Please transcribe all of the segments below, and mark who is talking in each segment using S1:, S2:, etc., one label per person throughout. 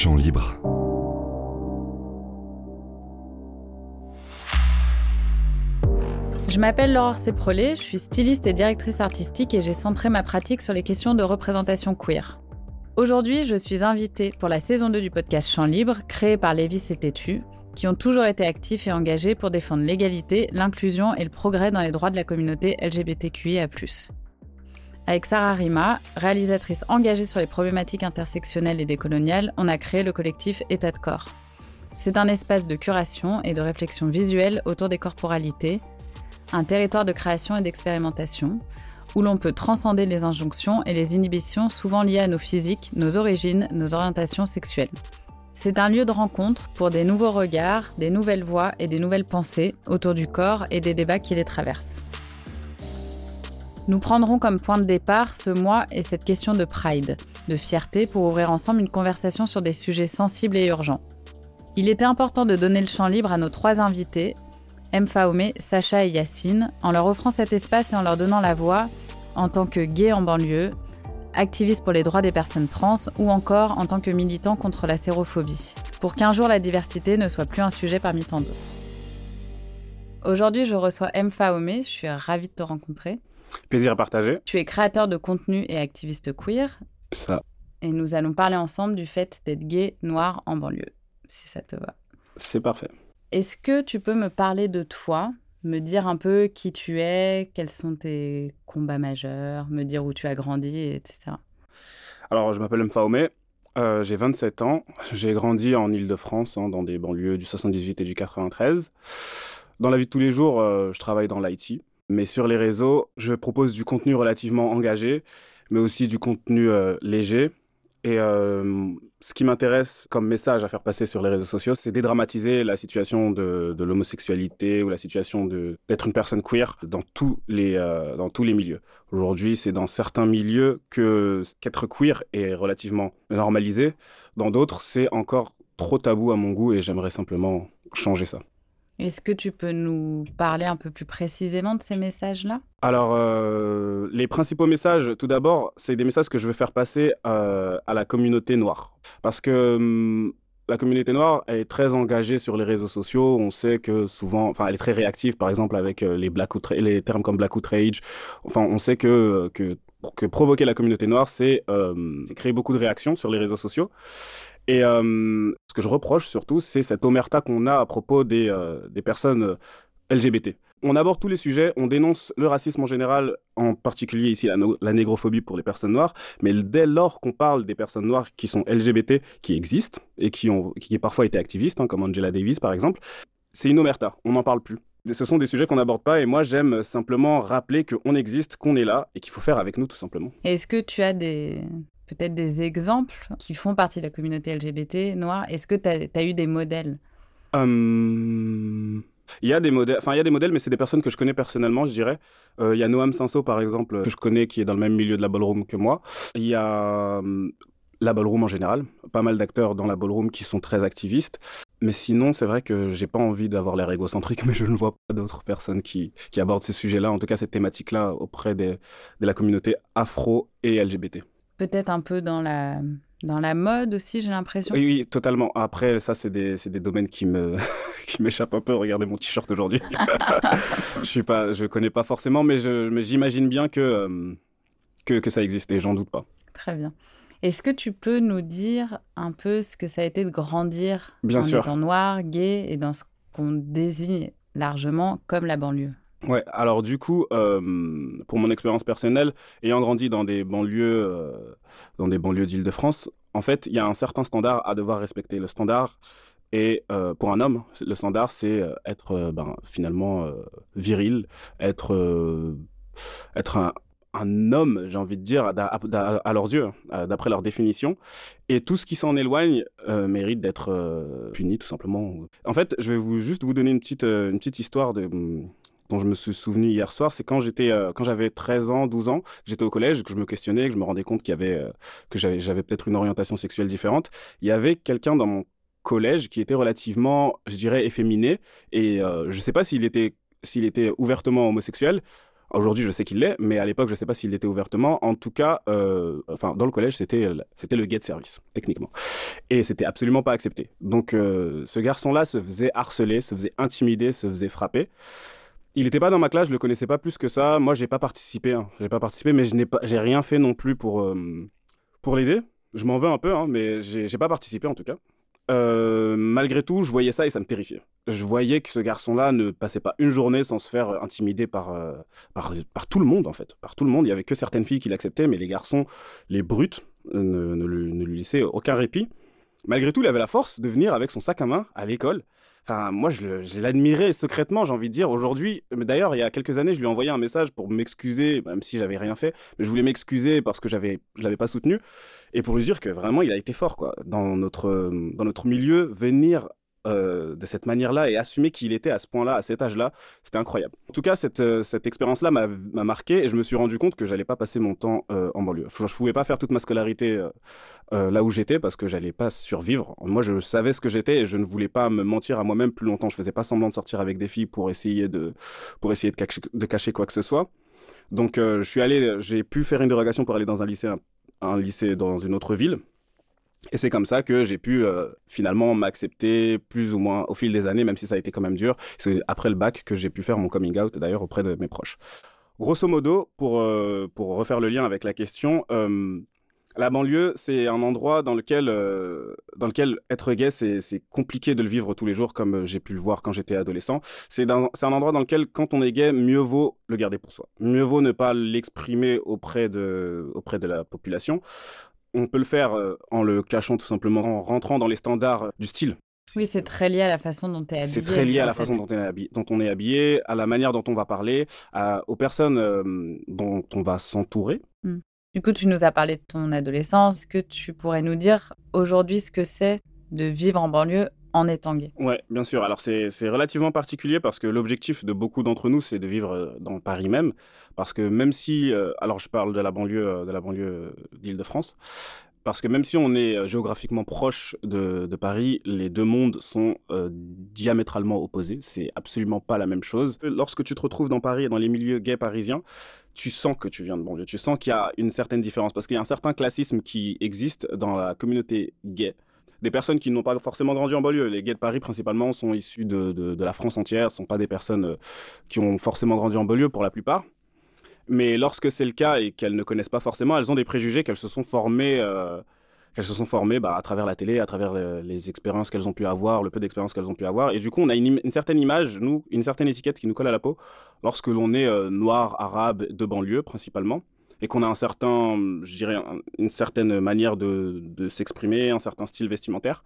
S1: Chant libre.
S2: Je m'appelle Laure Séprolé, je suis styliste et directrice artistique et j'ai centré ma pratique sur les questions de représentation queer. Aujourd'hui, je suis invitée pour la saison 2 du podcast Chant libre, créé par Lévis et Tétu, qui ont toujours été actifs et engagés pour défendre l'égalité, l'inclusion et le progrès dans les droits de la communauté LGBTQIA. Avec Sarah Rima, réalisatrice engagée sur les problématiques intersectionnelles et décoloniales, on a créé le collectif État de corps. C'est un espace de curation et de réflexion visuelle autour des corporalités, un territoire de création et d'expérimentation, où l'on peut transcender les injonctions et les inhibitions souvent liées à nos physiques, nos origines, nos orientations sexuelles. C'est un lieu de rencontre pour des nouveaux regards, des nouvelles voix et des nouvelles pensées autour du corps et des débats qui les traversent. Nous prendrons comme point de départ ce mois et cette question de pride, de fierté pour ouvrir ensemble une conversation sur des sujets sensibles et urgents. Il était important de donner le champ libre à nos trois invités M. Faomé, Sacha et Yacine, en leur offrant cet espace et en leur donnant la voix en tant que gays en banlieue, activistes pour les droits des personnes trans ou encore en tant que militants contre la sérophobie, pour qu'un jour la diversité ne soit plus un sujet parmi tant d'autres. Aujourd'hui, je reçois M. Faomé, je suis ravie de te rencontrer.
S3: Plaisir à partager.
S2: Tu es créateur de contenu et activiste queer.
S3: Ça.
S2: Et nous allons parler ensemble du fait d'être gay, noir en banlieue, si ça te va.
S3: C'est parfait.
S2: Est-ce que tu peux me parler de toi, me dire un peu qui tu es, quels sont tes combats majeurs, me dire où tu as grandi, etc.
S3: Alors, je m'appelle Mfaomé, euh, j'ai 27 ans, j'ai grandi en Ile-de-France, hein, dans des banlieues du 78 et du 93. Dans la vie de tous les jours, euh, je travaille dans l'IT, mais sur les réseaux, je propose du contenu relativement engagé, mais aussi du contenu euh, léger. Et euh, ce qui m'intéresse comme message à faire passer sur les réseaux sociaux, c'est dédramatiser la situation de, l'homosexualité ou la situation d'être une personne queer dans tous les, euh, dans tous les milieux. Aujourd'hui, c'est dans certains milieux que qu'être queer est relativement normalisé. Dans d'autres, c'est encore trop tabou à mon goût et j'aimerais simplement changer ça.
S2: Est-ce que tu peux nous parler un peu plus précisément de ces messages-là?
S3: Alors, euh, les principaux messages, tout d'abord, c'est des messages que je veux faire passer euh, à la communauté noire. Parce que hum, la communauté noire est très engagée sur les réseaux sociaux. On sait que souvent, enfin, elle est très réactive, par exemple, avec euh, les, black les termes comme black outrage. Enfin, on sait que, que, que provoquer la communauté noire, c'est créer beaucoup de réactions sur les réseaux sociaux. Et euh, ce que je reproche surtout, c'est cette omerta qu'on a à propos des, euh, des personnes euh, LGBT. On aborde tous les sujets, on dénonce le racisme en général, en particulier ici la, négrophobie pour les personnes noires, mais dès lors qu'on parle des personnes noires qui sont LGBT, qui existent et qui ont qui parfois été activistes, hein, comme Angela Davis par exemple, c'est une omerta, on n'en parle plus. Ce sont des sujets qu'on n'aborde pas et moi j'aime simplement rappeler qu'on existe, qu'on est là et qu'il faut faire avec nous tout simplement.
S2: Est-ce que tu as des, peut-être des exemples qui font partie de la communauté LGBT noire Est-ce que tu as, eu des modèles?
S3: Um... Il y a des modèles, enfin il y a des modèles, mais c'est des personnes que je connais personnellement, je dirais. Euh, il y a Noam Sanso par exemple que je connais, qui est dans le même milieu de la ballroom que moi. Il y a um, la ballroom en général, pas mal d'acteurs dans la ballroom qui sont très activistes. Mais sinon, c'est vrai que j'ai pas envie d'avoir l'air égocentrique, mais je ne vois pas d'autres personnes qui, abordent ces sujets-là, en tout cas cette thématique-là auprès de la communauté afro et LGBT
S2: peut-être un peu dans la, dans la mode aussi, j'ai l'impression.
S3: Oui, oui, totalement. Après, ça, c'est des, des, domaines qui me qui m'échappent un peu. Regardez mon t-shirt aujourd'hui. je suis pas, je connais pas forcément, mais j'imagine bien que, euh, que, que ça existe et j'en doute pas.
S2: Très bien. Est-ce que tu peux nous dire un peu ce que ça a été de grandir
S3: bien
S2: en
S3: sûr.
S2: étant noir, gay et dans ce qu'on désigne largement comme la banlieue?
S3: Ouais, alors du coup, euh, pour mon expérience personnelle, ayant grandi dans des banlieues, euh, dans des banlieues d'Île-de-France, en fait, il y a un certain standard à devoir respecter. Le standard est, euh, pour un homme, le standard, c'est être ben, finalement viril, être, être un, homme, j'ai envie de dire, à, leurs yeux, d'après leur définition. Et tout ce qui s'en éloigne mérite d'être puni, tout simplement. En fait, je vais vous, juste vous donner une petite, une petite histoire de dont je me suis souvenu hier soir, c'est quand j'étais, euh, quand j'avais 13 ans, 12 ans, j'étais au collège, que je me questionnais, que je me rendais compte qu'il y avait, euh, que j'avais, peut-être une orientation sexuelle différente. Il y avait quelqu'un dans mon collège qui était relativement, je dirais, efféminé. Et euh, je sais pas s'il était, s'il était ouvertement homosexuel. Aujourd'hui, je sais qu'il l'est, mais à l'époque, je ne sais pas s'il l'était ouvertement. En tout cas, euh, enfin, dans le collège, c'était c'était le get service, techniquement, et c'était absolument pas accepté. Donc, ce garçon-là se faisait harceler, se faisait intimider, se faisait frapper. Il n'était pas dans ma classe, je le connaissais pas plus que ça. Moi, j'ai pas participé, hein. j'ai pas participé, mais je n'ai pas, j'ai rien fait non plus pour euh, pour l'aider. Je m'en veux un peu, hein, mais j'ai pas participé en tout cas. Euh, malgré tout, je voyais ça et ça me terrifiait. Je voyais que ce garçon-là ne passait pas une journée sans se faire intimider par, euh, par, tout le monde, en fait. Par tout le monde. Il y avait que certaines filles qui l'acceptaient, mais les garçons, les brutes, ne, lui laissaient aucun répit. Malgré tout, il avait la force de venir avec son sac à main à l'école Enfin, moi, je l'admirais secrètement, j'ai envie de dire. Aujourd'hui, d'ailleurs, il y a quelques années, je lui ai envoyé un message pour m'excuser, même si j'avais rien fait. Mais je voulais m'excuser parce que j'avais, je l'avais pas soutenu et pour lui dire que vraiment, il a été fort, quoi. Dans notre, dans notre milieu, venir euh, de cette manière-là et assumer qui il était à ce point-là, à cet âge-là, c'était incroyable. En tout cas, cette, euh, cette expérience-là m'a marqué et je me suis rendu compte que j'allais pas passer mon temps euh, en banlieue. Je, ne pouvais pas faire toute ma scolarité là où j'étais parce que j'allais pas survivre. Moi, je savais ce que j'étais et je ne voulais pas me mentir à moi-même plus longtemps. Je faisais pas semblant de sortir avec des filles pour essayer de, pour essayer de cacher, de cacher quoi que ce soit. Donc, je suis allé, j'ai pu faire une dérogation pour aller dans un lycée, un lycée dans une autre ville. Et c'est comme ça que j'ai pu euh, finalement m'accepter plus ou moins au fil des années, même si ça a été quand même dur. C'est après le bac que j'ai pu faire mon coming out d'ailleurs auprès de mes proches. Grosso modo, pour, euh, pour refaire le lien avec la question, euh, la banlieue, c'est un endroit dans lequel, dans lequel être gay, c'est compliqué de le vivre tous les jours, comme j'ai pu le voir quand j'étais adolescent. C'est un endroit dans lequel, quand on est gay, mieux vaut le garder pour soi. Mieux vaut ne pas l'exprimer auprès de, auprès de la population on peut le faire euh, en le cachant tout simplement, en rentrant dans les standards euh, du style.
S2: Oui, c'est très lié à la façon dont tu es habillé.
S3: C'est très lié à la façon dont on, est habillé, dont on est habillé, à la manière dont on va parler, aux personnes euh, dont on va s'entourer.
S2: Hmm. Du coup, tu nous as parlé de ton adolescence. Est-ce que tu pourrais nous dire aujourd'hui ce que c'est de vivre en banlieue en étant gay.
S3: Ouais, bien sûr. Alors c'est relativement particulier parce que l'objectif de beaucoup d'entre nous, c'est de vivre euh, dans Paris même. Parce que même si, euh, alors je parle de la banlieue, euh, de la banlieue d'Île-de-France, parce que même si on est géographiquement proche de, Paris, les deux mondes sont diamétralement opposés. C'est absolument pas la même chose. Lorsque tu te retrouves dans Paris et dans les milieux gays parisiens, tu sens que tu viens de banlieue. Tu sens qu'il y a une certaine différence parce qu'il y a un certain classisme qui existe dans la communauté gay des personnes qui n'ont pas forcément grandi en banlieue. Les gays de Paris, principalement, sont issus de, de, la France entière, ne sont pas des personnes euh, qui ont forcément grandi en banlieue pour la plupart. Mais lorsque c'est le cas et qu'elles ne connaissent pas forcément, elles ont des préjugés qu'elles se sont formées, euh, qu'elles se sont bah, à travers la télé, à travers les, expériences qu'elles ont pu avoir, le peu d'expériences qu'elles ont pu avoir. Et du coup, on a une, certaine image, nous, une certaine étiquette qui nous colle à la peau lorsque l'on est euh, noir, arabe, de banlieue principalement et qu'on a un certain, je dirais, une certaine manière de, s'exprimer, un certain style vestimentaire.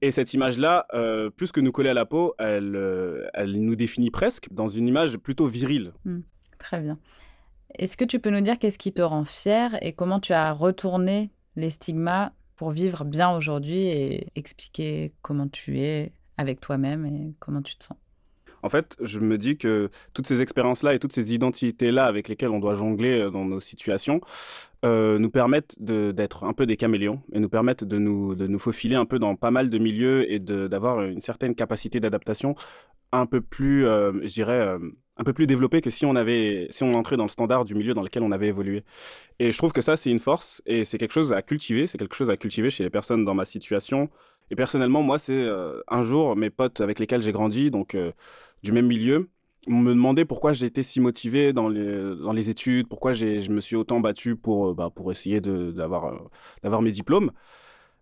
S3: Et cette image-là, euh, plus que nous coller à la peau, elle, euh, elle nous définit presque dans une image plutôt virile.
S2: Hmm, très bien. Est-ce que tu peux nous dire qu'est-ce qui te rend fier et comment tu as retourné les stigmas pour vivre bien aujourd'hui et expliquer comment tu es avec toi-même et comment tu te sens?
S3: En fait, je me dis que toutes ces expériences-là et toutes ces identités-là avec lesquelles on doit jongler euh, dans nos situations euh, nous permettent d'être un peu des caméléons et nous permettent de nous, de nous faufiler un peu dans pas mal de milieux et d'avoir une certaine capacité d'adaptation un peu plus, euh, je dirais, un peu plus développée que si on avait, si on entrait dans le standard du milieu dans lequel on avait évolué. Et je trouve que ça, c'est une force et c'est quelque chose à cultiver. C'est quelque chose à cultiver chez les personnes dans ma situation. Et personnellement, moi, c'est un jour mes potes avec lesquels j'ai grandi, donc du même milieu, me demandait pourquoi j'étais si motivé dans les, dans les études, pourquoi je me suis autant battu pour, euh, bah, pour essayer d'avoir euh, d'avoir mes diplômes.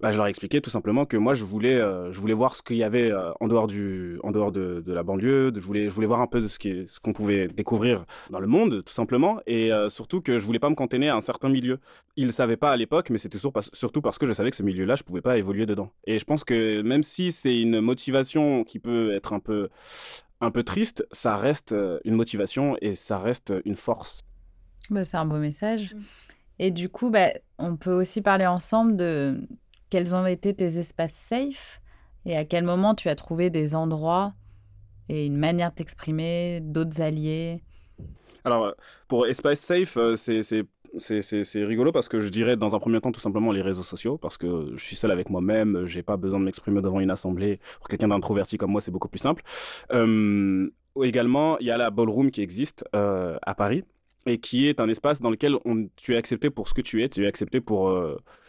S3: Bah, je leur ai expliqué tout simplement que moi, je voulais, euh, je voulais voir ce qu'il y avait en dehors, du, en dehors de, de la banlieue. Je, voulais, je voulais voir un peu de ce qu'on ce qu'on pouvait découvrir dans le monde, tout simplement. Et surtout que je voulais pas me cantonner à un certain milieu. Ils ne savaient pas à l'époque, mais c'était surtout parce que je savais que ce milieu-là, je pouvais pas évoluer dedans. Et je pense que même si c'est une motivation qui peut être un peu un peu triste, ça reste euh, une motivation et ça reste une force.
S2: Bah, c'est un beau message. Mm. Et du coup, bah, on peut aussi parler ensemble de quels ont été tes espaces safe et à quel moment tu as trouvé des endroits et une manière de t'exprimer, d'autres alliés.
S3: Alors, euh, pour espace safe, euh, c'est c'est rigolo parce que je dirais dans un premier temps tout simplement les réseaux sociaux parce que je suis seul avec moi-même, j'ai pas besoin de m'exprimer devant une assemblée. Pour quelqu'un d'introverti comme moi, c'est beaucoup plus simple. Euh, également, il y a la ballroom qui existe à Paris et qui est un espace dans lequel on, tu es accepté pour ce que tu es, tu es accepté pour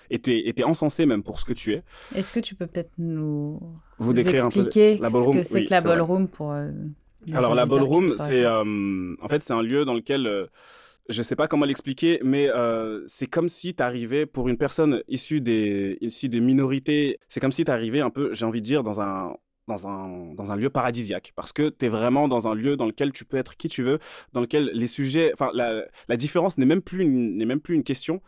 S3: et tu es, encensé même pour ce que tu es.
S2: Est-ce que tu peux peut-être nous
S3: vous décrire
S2: expliquer
S3: un peu
S2: la ballroom? ce que c'est que la ballroom pour
S3: alors la ballroom, c'est euh, en fait c'est un lieu dans lequel je euh, je sais pas comment l'expliquer, mais euh, c'est comme si tu arrivais pour une personne issue des issue des minorités, c'est comme si tu arrivais un peu, j'ai envie de dire, dans un dans un, dans un lieu paradisiaque, parce que tu es vraiment dans un lieu dans lequel tu peux être qui tu veux, dans lequel les sujets, enfin la, la différence n'est même plus n'est même plus une question,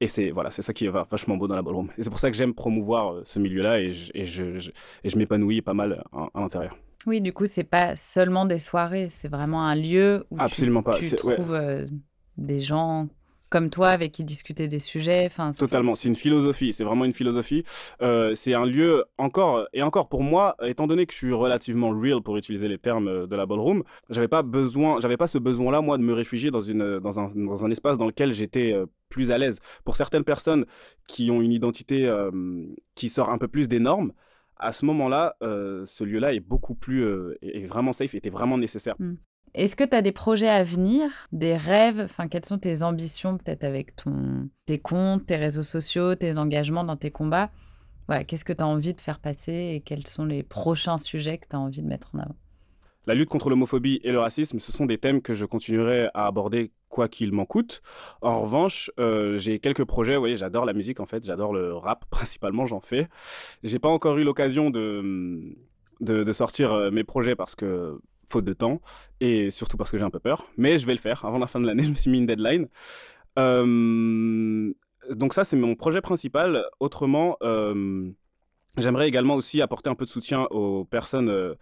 S3: et c'est voilà, c'est ça qui est vachement beau dans la ballroom. Et c'est pour ça que j'aime promouvoir ce milieu-là et je, et je, et je m'épanouis pas mal à l'intérieur.
S2: Oui, du coup, c'est pas seulement des soirées, c'est vraiment un lieu où
S3: Absolument
S2: tu,
S3: pas.
S2: tu trouves euh, des gens comme toi avec qui discuter des sujets. Enfin,
S3: Totalement, c'est une philosophie, c'est vraiment une philosophie. Euh, c'est un lieu encore, et encore pour moi, étant donné que je suis relativement real pour utiliser les termes de la ballroom, j'avais pas besoin, j'avais pas ce besoin-là, moi, de me réfugier dans, une, dans, un, dans un espace dans lequel j'étais euh, plus à l'aise. Pour certaines personnes qui ont une identité qui sort un peu plus des normes, à ce moment-là, euh, ce lieu-là est beaucoup plus, euh, est vraiment safe, était vraiment nécessaire.
S2: Hmm. Est-ce que tu as des projets à venir, des rêves? Enfin, quelles sont tes ambitions peut-être avec ton, tes comptes, tes réseaux sociaux, tes engagements dans tes combats? Voilà, qu'est-ce que tu as envie de faire passer et quels sont les prochains sujets que tu as envie de mettre en avant?
S3: La lutte contre l'homophobie et le racisme, ce sont des thèmes que je continuerai à aborder quoi qu'il m'en coûte. En revanche, euh, j'ai quelques projets. Vous voyez, j'adore la musique en fait, j'adore le rap principalement, j'en fais. J'ai pas encore eu l'occasion de, de, sortir euh, mes projets parce que faute de temps et surtout parce que j'ai un peu peur. Mais je vais le faire avant la fin de l'année. Je me suis mis une deadline. Euh, donc ça, c'est mon projet principal. Autrement, j'aimerais également aussi apporter un peu de soutien aux personnes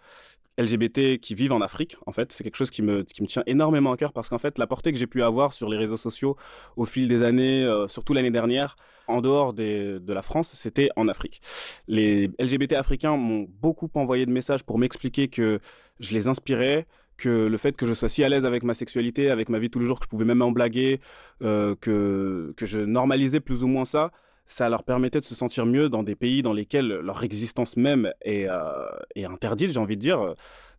S3: LGBT qui vivent en Afrique, en fait. C'est quelque chose qui me, qui me tient énormément à cœur parce qu'en fait, la portée que j'ai pu avoir sur les réseaux sociaux au fil des années, euh, surtout l'année dernière, en dehors de la France, c'était en Afrique. Les LGBT africains m'ont beaucoup envoyé de messages pour m'expliquer que je les inspirais, que le fait que je sois si à l'aise avec ma sexualité, avec ma vie tous les jours, que je pouvais même en blaguer, euh, que, que je normalisais plus ou moins ça, ça leur permettait de se sentir mieux dans des pays dans lesquels leur existence même est, euh, interdite, j'ai envie de dire,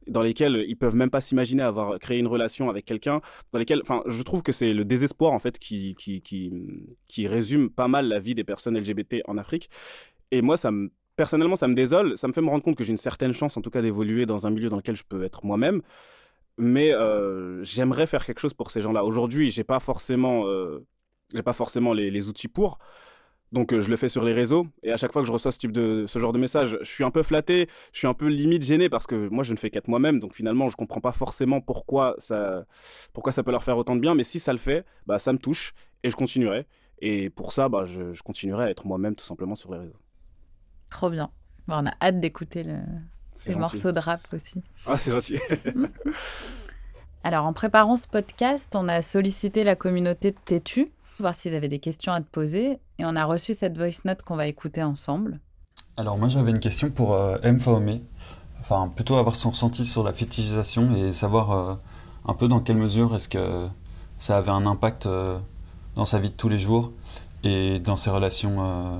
S3: dans lesquels ils peuvent même pas s'imaginer avoir créé une relation avec quelqu'un, dans lesquels, enfin, je trouve que c'est le désespoir en fait qui, qui, qui, qui résume pas mal la vie des personnes LGBT en Afrique. Et moi, ça me personnellement, ça me désole, ça me fait me rendre compte que j'ai une certaine chance, en tout cas, d'évoluer dans un milieu dans lequel je peux être moi-même. Mais euh, j'aimerais faire quelque chose pour ces gens-là. Aujourd'hui, j'ai pas forcément, euh, pas forcément les outils pour. Donc euh, je le fais sur les réseaux et à chaque fois que je reçois ce type de ce genre de message, je suis un peu flatté, je suis un peu limite gêné parce que moi je ne fais qu'être moi-même, donc finalement je comprends pas forcément pourquoi ça pourquoi ça peut leur faire autant de bien, mais si ça le fait, bah ça me touche et je continuerai. Et pour ça, bah je, continuerai à être moi-même tout simplement sur les réseaux.
S2: Trop bien. on a hâte d'écouter le... ces morceaux de rap aussi.
S3: Ah c'est gentil.
S2: Alors en préparant ce podcast, on a sollicité la communauté de Tétu voir s'ils avaient des questions à te poser. Et on a reçu cette voice note qu'on va écouter ensemble.
S1: Alors moi j'avais une question pour euh, M. Enfin, plutôt avoir son ressenti sur la fétichisation et savoir euh, un peu dans quelle mesure est-ce que ça avait un impact euh, dans sa vie de tous les jours et dans ses relations, euh,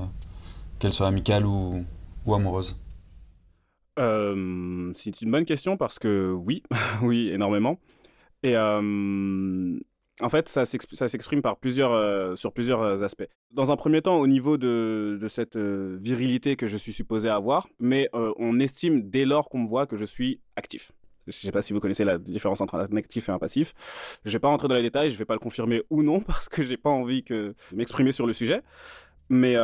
S1: qu'elles soient amicales ou, ou amoureuses.
S3: c'est une bonne question parce que oui, oui, énormément. Et en fait, ça s'exprime euh, sur plusieurs euh, aspects. Dans un premier temps, au niveau de, cette euh, virilité que je suis supposé avoir, mais on estime dès lors qu'on me voit que je suis actif. Je ne sais pas si vous connaissez la différence entre un actif et un passif. Je ne vais pas rentrer dans les détails, je ne vais pas le confirmer ou non parce que j'ai pas envie que de m'exprimer sur le sujet. Mais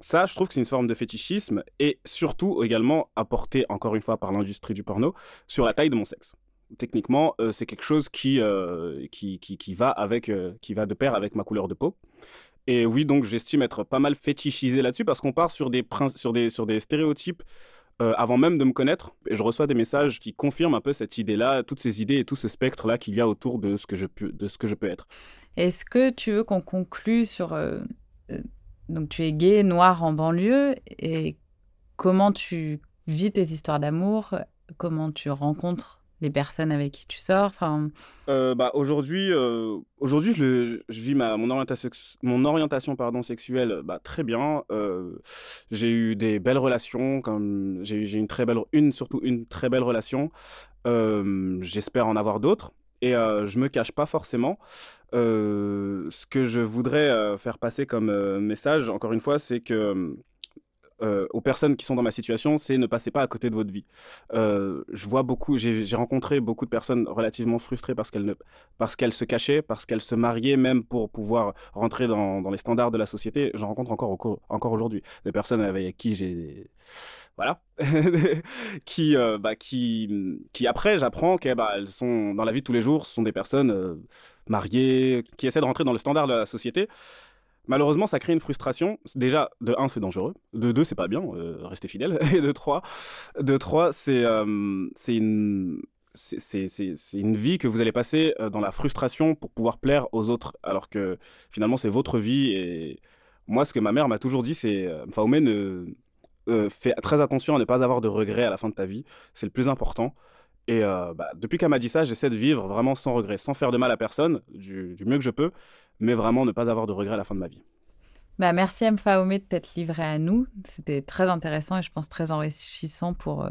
S3: ça, je trouve que c'est une forme de fétichisme et surtout également apporté, encore une fois, par l'industrie du porno, sur la taille de mon sexe techniquement, euh, c'est quelque chose qui, euh, qui, qui, va avec, euh, qui va de pair avec ma couleur de peau. Et oui, donc j'estime être pas mal fétichisé là-dessus parce qu'on part sur des, sur des, sur des stéréotypes avant même de me connaître. Et je reçois des messages qui confirment un peu cette idée-là, toutes ces idées et tout ce spectre-là qu'il y a autour de ce que je de ce que je peux être.
S2: Est-ce que tu veux qu'on conclue sur... donc tu es gay, noir en banlieue, et comment tu vis tes histoires d'amour, comment tu rencontres les personnes avec qui tu sors.
S3: Euh, bah, Aujourd'hui, euh, aujourd'hui je, je, vis ma, mon orientation, mon orientation pardon, sexuelle bah, très bien. Euh, j'ai eu des belles relations, comme j'ai une très belle, une, surtout une très belle relation. J'espère en avoir d'autres. Et je me cache pas forcément. ce que je voudrais faire passer comme message, encore une fois, c'est que euh, aux personnes qui sont dans ma situation, c'est ne passez pas à côté de votre vie. Euh, je vois beaucoup, j'ai rencontré beaucoup de personnes relativement frustrées parce qu'elles parce qu'elles se cachaient, parce qu'elles se mariaient même pour pouvoir rentrer dans, les standards de la société. J'en rencontre encore encore aujourd'hui des personnes avec qui j'ai voilà qui euh, bah, qui qui après j'apprends qu'elles bah, sont dans la vie de tous les jours, ce sont des personnes mariées qui essaient de rentrer dans le standard de la société Malheureusement, ça crée une frustration. Déjà, de 1, c'est dangereux. De 2, c'est pas bien, euh, restez fidèle. Et de 3, de 3 c'est euh, une c'est une vie que vous allez passer euh, dans la frustration pour pouvoir plaire aux autres, alors que finalement c'est votre vie. Et moi, ce que ma mère m'a toujours dit, c'est Mfaoumé, ne fais très attention à ne pas avoir de regrets à la fin de ta vie. C'est le plus important. Et bah, depuis qu'elle m'a dit ça, j'essaie de vivre vraiment sans regrets, sans faire de mal à personne, du, mieux que je peux mais vraiment ne pas avoir de regrets à la fin de ma vie.
S2: Bah, merci M. De t'être livré à nous. C'était très intéressant et je pense très enrichissant pour euh,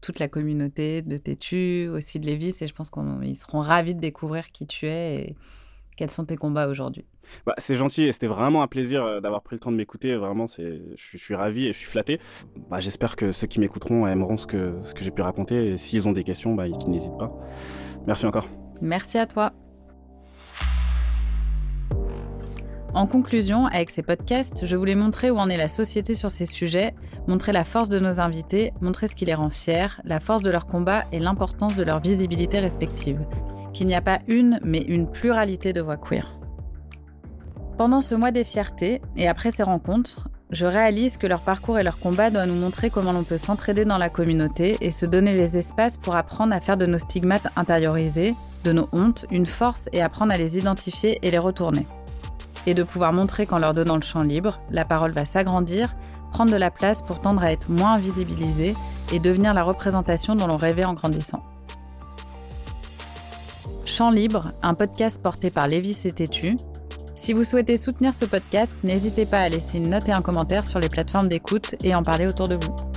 S2: toute la communauté de Tétu, aussi de Lévis. Et je pense qu'ils seront ravis de découvrir qui tu es quels sont tes combats aujourd'hui?
S3: Bah, c'est gentil et c'était vraiment un plaisir euh, d'avoir pris le temps de m'écouter. Vraiment, je, je, suis ravi et je suis flatté. Bah, J'espère que ceux qui m'écouteront aimeront ce que, ce que j'ai pu raconter. Et s'ils ont des questions, bah, qu'ils n'hésitent pas. Merci encore.
S2: Merci à toi. En conclusion, avec ces podcasts, je voulais montrer où en est la société sur ces sujets, montrer la force de nos invités, montrer ce qui les rend fiers, la force de leur combat et l'importance de leur visibilité respective. Qu'il n'y a pas une, mais une pluralité de voix queer. Pendant ce mois des fiertés, et après ces rencontres, je réalise que leur parcours et leur combat doivent nous montrer comment l'on peut s'entraider dans la communauté et se donner les espaces pour apprendre à faire de nos stigmates intériorisés, de nos hontes, une force et apprendre à les identifier et les retourner et de pouvoir montrer qu'en leur donnant le champ libre, la parole va s'agrandir, prendre de la place pour tendre à être moins visibilisée et devenir la représentation dont l'on rêvait en grandissant. Champ libre, un podcast porté par Lévis et Tétu. Si vous souhaitez soutenir ce podcast, n'hésitez pas à laisser une note et un commentaire sur les plateformes d'écoute et en parler autour de vous.